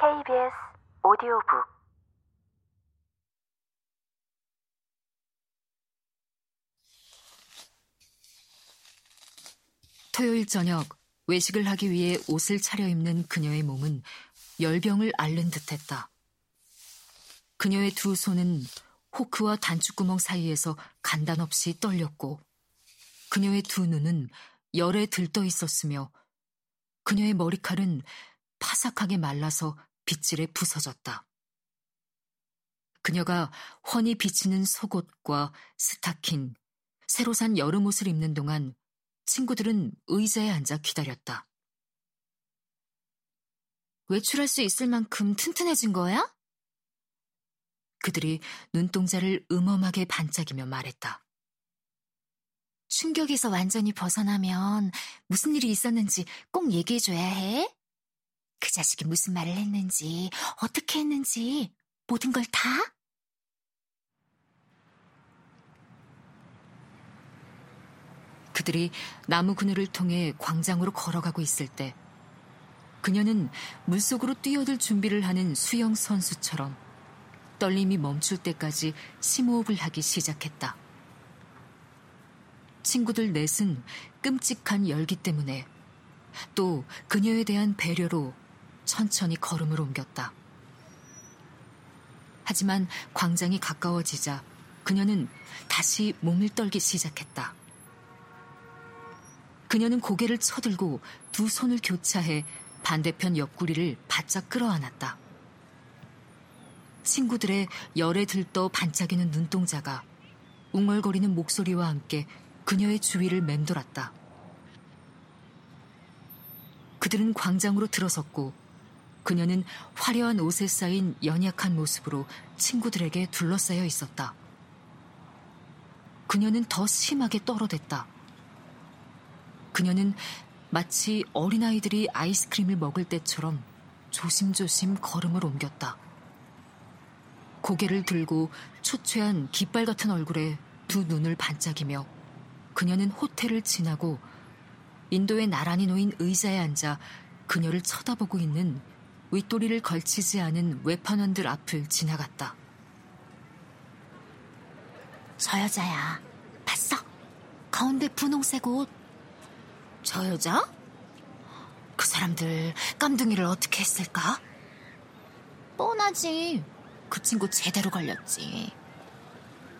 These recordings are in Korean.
KBS 오디오북 토요일 저녁 외식을 하기 위해 옷을 차려입는 그녀의 몸은 열병을 앓는 듯했다. 그녀의 두 손은 호크와 단추구멍 사이에서 간단없이 떨렸고 그녀의 두 눈은 열에 들떠 있었으며 그녀의 머리칼은 파삭하게 말라서 빗질에 부서졌다. 그녀가 훤히 비치는 속옷과 스타킹, 새로 산 여름 옷을 입는 동안 친구들은 의자에 앉아 기다렸다. 외출할 수 있을 만큼 튼튼해진 거야? 그들이 눈동자를 음험하게 반짝이며 말했다. 충격에서 완전히 벗어나면 무슨 일이 있었는지 꼭 얘기해줘야 해. 그 자식이 무슨 말을 했는지, 어떻게 했는지, 모든 걸 다? 그들이 나무 그늘을 통해 광장으로 걸어가고 있을 때, 그녀는 물속으로 뛰어들 준비를 하는 수영 선수처럼 떨림이 멈출 때까지 심호흡을 하기 시작했다. 친구들 넷은 끔찍한 열기 때문에 또 그녀에 대한 배려로 천천히 걸음을 옮겼다. 하지만 광장이 가까워지자 그녀는 다시 몸을 떨기 시작했다. 그녀는 고개를 쳐들고 두 손을 교차해 반대편 옆구리를 바짝 끌어안았다. 친구들의 열에 들떠 반짝이는 눈동자가 웅얼거리는 목소리와 함께 그녀의 주위를 맴돌았다. 그들은 광장으로 들어섰고 그녀는 화려한 옷에 쌓인 연약한 모습으로 친구들에게 둘러싸여 있었다. 그녀는 더 심하게 떨어댔다. 그녀는 마치 어린아이들이 아이스크림을 먹을 때처럼 조심조심 걸음을 옮겼다. 고개를 들고 초췌한 깃발 같은 얼굴에 두 눈을 반짝이며 그녀는 호텔을 지나고 인도에 나란히 놓인 의자에 앉아 그녀를 쳐다보고 있는 윗도리를 걸치지 않은 외판원들 앞을 지나갔다. 저 여자야. 봤어? 가운데 분홍색 옷. 저 여자? 그 사람들 깜둥이를 어떻게 했을까? 뻔하지. 그 친구 제대로 걸렸지.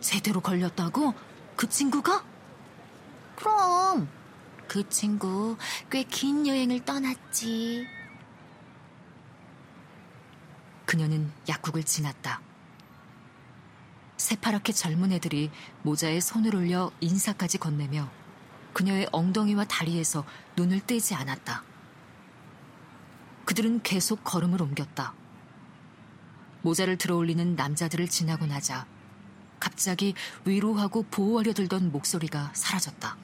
제대로 걸렸다고? 그 친구가? 그럼. 그 친구 꽤 긴 여행을 떠났지. 그녀는 약국을 지났다. 새파랗게 젊은 애들이 모자에 손을 올려 인사까지 건네며 그녀의 엉덩이와 다리에서 눈을 떼지 않았다. 그들은 계속 걸음을 옮겼다. 모자를 들어 올리는 남자들을 지나고 나자 갑자기 위로하고 보호하려 들던 목소리가 사라졌다.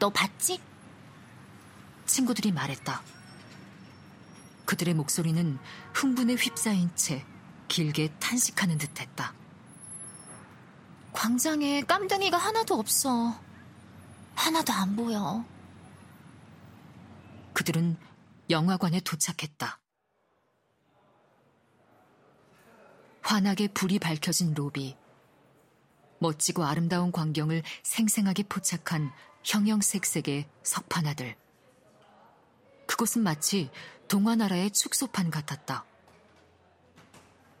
너 봤지? 친구들이 말했다. 그들의 목소리는 흥분에 휩싸인 채 길게 탄식하는 듯 했다. 광장에 깜덩이가 하나도 없어. 하나도 안 보여. 그들은 영화관에 도착했다. 환하게 불이 밝혀진 로비. 멋지고 아름다운 광경을 생생하게 포착한 형형색색의 석판화들. 그곳은 마치 동화나라의 축소판 같았다.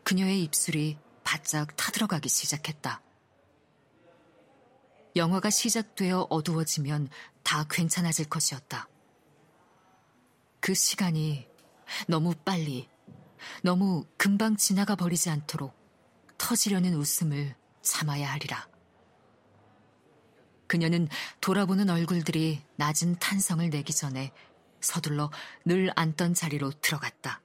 그녀의 입술이 바짝 타들어가기 시작했다. 영화가 시작되어 어두워지면 다 괜찮아질 것이었다. 그 시간이 너무 빨리, 너무 금방 지나가 버리지 않도록 터지려는 웃음을 참아야 하리라. 그녀는 돌아보는 얼굴들이 낮은 탄성을 내기 전에 서둘러 늘 앉던 자리로 들어갔다.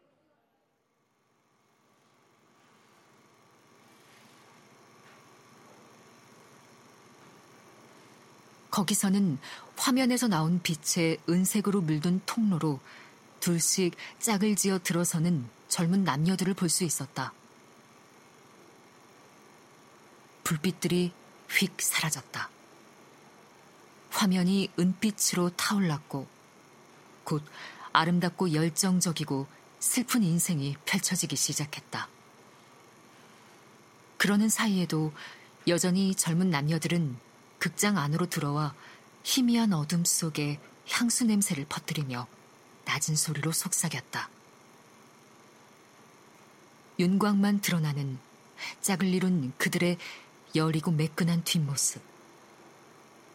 거기서는 화면에서 나온 빛에 은색으로 물든 통로로 둘씩 짝을 지어 들어서는 젊은 남녀들을 볼 수 있었다. 불빛들이 휙 사라졌다. 화면이 은빛으로 타올랐고 곧 아름답고 열정적이고 슬픈 인생이 펼쳐지기 시작했다. 그러는 사이에도 여전히 젊은 남녀들은 극장 안으로 들어와 희미한 어둠 속에 향수 냄새를 퍼뜨리며 낮은 소리로 속삭였다. 윤광만 드러나는 짝을 이룬 그들의 여리고 매끈한 뒷모습.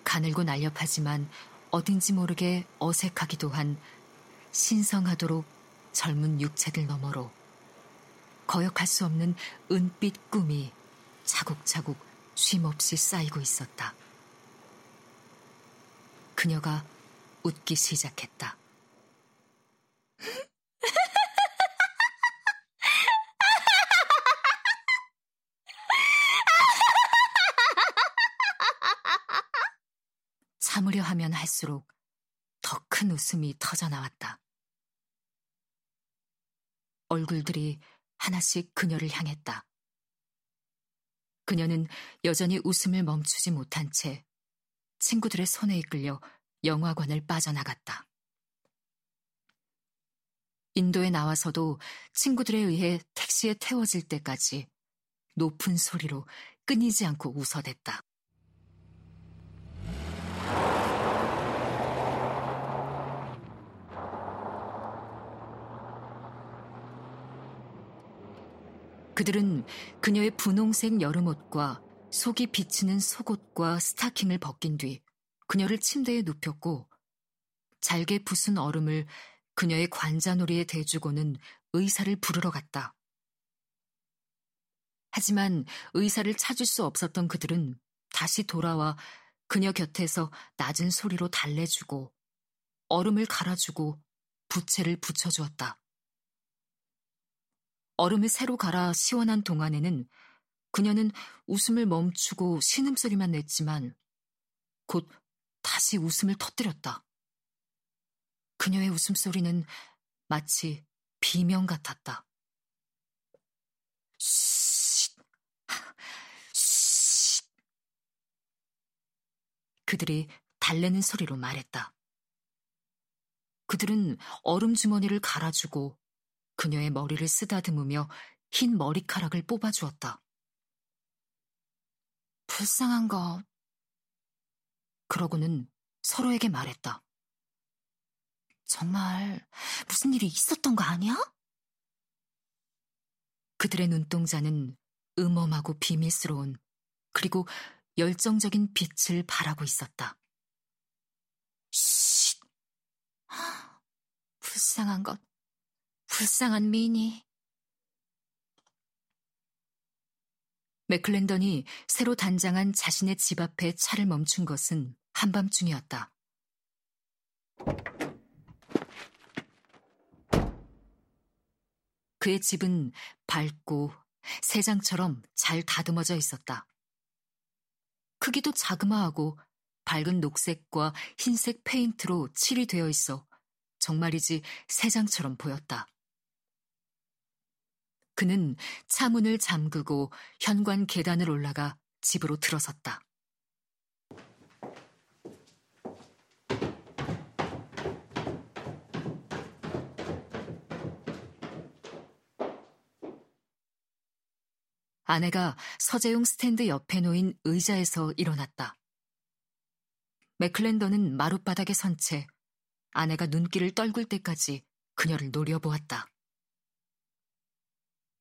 가늘고 날렵하지만 어딘지 모르게 어색하기도 한 신성하도록 젊은 육체들 너머로 거역할 수 없는 은빛 꿈이 차곡차곡 쉼없이 쌓이고 있었다. 그녀가 웃기 시작했다. 참으려 하면 할수록 더 큰 웃음이 터져 나왔다. 얼굴들이 하나씩 그녀를 향했다. 그녀는 여전히 웃음을 멈추지 못한 채 친구들의 손에 이끌려 영화관을 빠져나갔다. 인도에 나와서도 친구들에 의해 택시에 태워질 때까지 높은 소리로 끊이지 않고 웃어댔다. 그들은 그녀의 분홍색 여름옷과 속이 비치는 속옷과 스타킹을 벗긴 뒤 그녀를 침대에 눕혔고 잘게 부순 얼음을 그녀의 관자놀이에 대주고는 의사를 부르러 갔다. 하지만 의사를 찾을 수 없었던 그들은 다시 돌아와 그녀 곁에서 낮은 소리로 달래주고 얼음을 갈아주고 부채를 붙여주었다. 얼음을 새로 갈아 시원한 동안에는 그녀는 웃음을 멈추고 신음소리만 냈지만 곧 다시 웃음을 터뜨렸다. 그녀의 웃음소리는 마치 비명 같았다. 그들이 달래는 소리로 말했다. 그들은 얼음 주머니를 갈아주고 그녀의 머리를 쓰다듬으며 흰 머리카락을 뽑아주었다. 불쌍한 것. 그러고는 서로에게 말했다. 정말 무슨 일이 있었던 거 아니야? 그들의 눈동자는 음험하고 비밀스러운 그리고 열정적인 빛을 발하고 있었다. 쉿! 불쌍한 것. 불쌍한 미니. 맥클랜던이 새로 단장한 자신의 집 앞에 차를 멈춘 것은 한밤중이었다. 그의 집은 밝고 새장처럼 잘 다듬어져 있었다. 크기도 자그마하고 밝은 녹색과 흰색 페인트로 칠이 되어 있어 정말이지 새장처럼 보였다. 그는 차문을 잠그고 현관 계단을 올라가 집으로 들어섰다. 아내가 서재용 스탠드 옆에 놓인 의자에서 일어났다. 맥클랜더는 마룻바닥에 선 채 아내가 눈길을 떨굴 때까지 그녀를 노려보았다.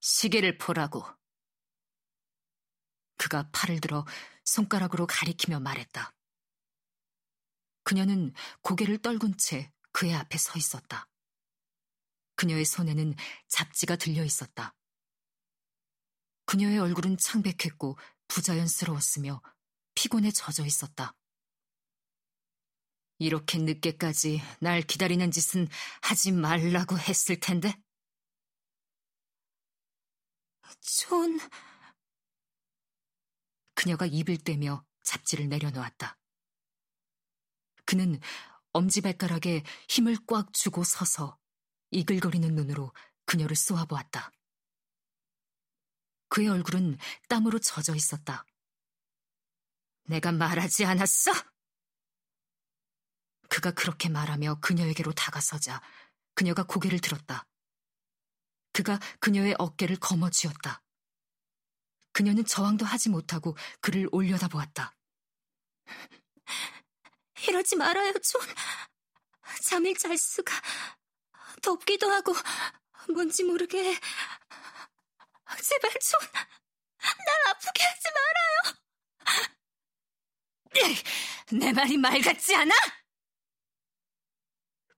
시계를 보라고. 그가 팔을 들어 손가락으로 가리키며 말했다. 그녀는 고개를 떨군 채 그의 앞에 서 있었다. 그녀의 손에는 잡지가 들려 있었다. 그녀의 얼굴은 창백했고 부자연스러웠으며 피곤에 젖어 있었다. 이렇게 늦게까지 날 기다리는 짓은 하지 말라고 했을 텐데. 존. 그녀가 입을 떼며 잡지를 내려놓았다. 그는 엄지발가락에 힘을 꽉 주고 서서 이글거리는 눈으로 그녀를 쏘아보았다. 그의 얼굴은 땀으로 젖어 있었다. 내가 말하지 않았어? 그가 그렇게 말하며 그녀에게로 다가서자 그녀가 고개를 들었다. 그가 그녀의 어깨를 거머쥐었다. 그녀는 저항도 하지 못하고 그를 올려다보았다. 이러지 말아요, 존. 잠을 잘 수가. 덥기도 하고 뭔지 모르게. 제발 존, 날 아프게 하지 말아요. 내 말이 말 같지 않아?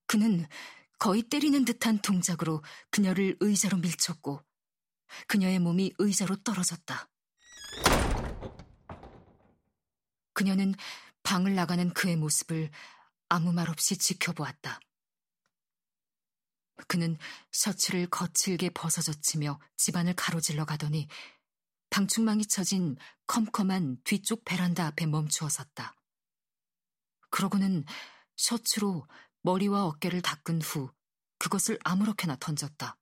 그는 거의 때리는 듯한 동작으로 그녀를 의자로 밀쳤고 그녀의 몸이 의자로 떨어졌다. 그녀는 방을 나가는 그의 모습을 아무 말 없이 지켜보았다. 그는 셔츠를 거칠게 벗어젖히며 집안을 가로질러 가더니 방충망이 쳐진 컴컴한 뒤쪽 베란다 앞에 멈추어 섰다. 그러고는 셔츠로 머리와 어깨를 닦은 후 그것을 아무렇게나 던졌다.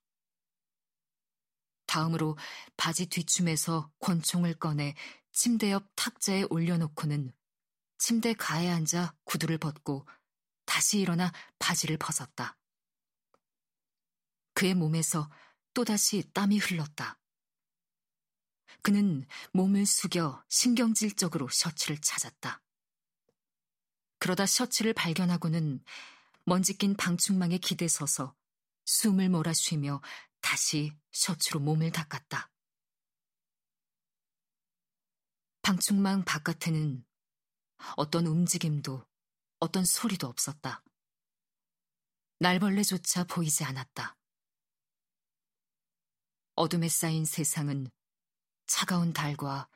다음으로 바지 뒷춤에서 권총을 꺼내 침대 옆 탁자에 올려놓고는 침대 가에 앉아 구두를 벗고 다시 일어나 바지를 벗었다. 그의 몸에서 또다시 땀이 흘렀다. 그는 몸을 숙여 신경질적으로 셔츠를 찾았다. 그러다 셔츠를 발견하고는 먼지 낀 방충망에 기대 서서 숨을 몰아 쉬며 다시 셔츠로 몸을 닦았다. 방충망 바깥에는 어떤 움직임도 어떤 소리도 없었다. 날벌레조차 보이지 않았다. 어둠에 쌓인 세상은 차가운 달과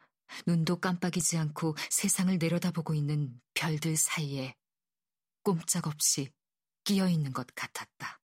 눈도 깜빡이지 않고 세상을 내려다보고 있는 별들 사이에 꼼짝없이 끼어 있는 것 같았다.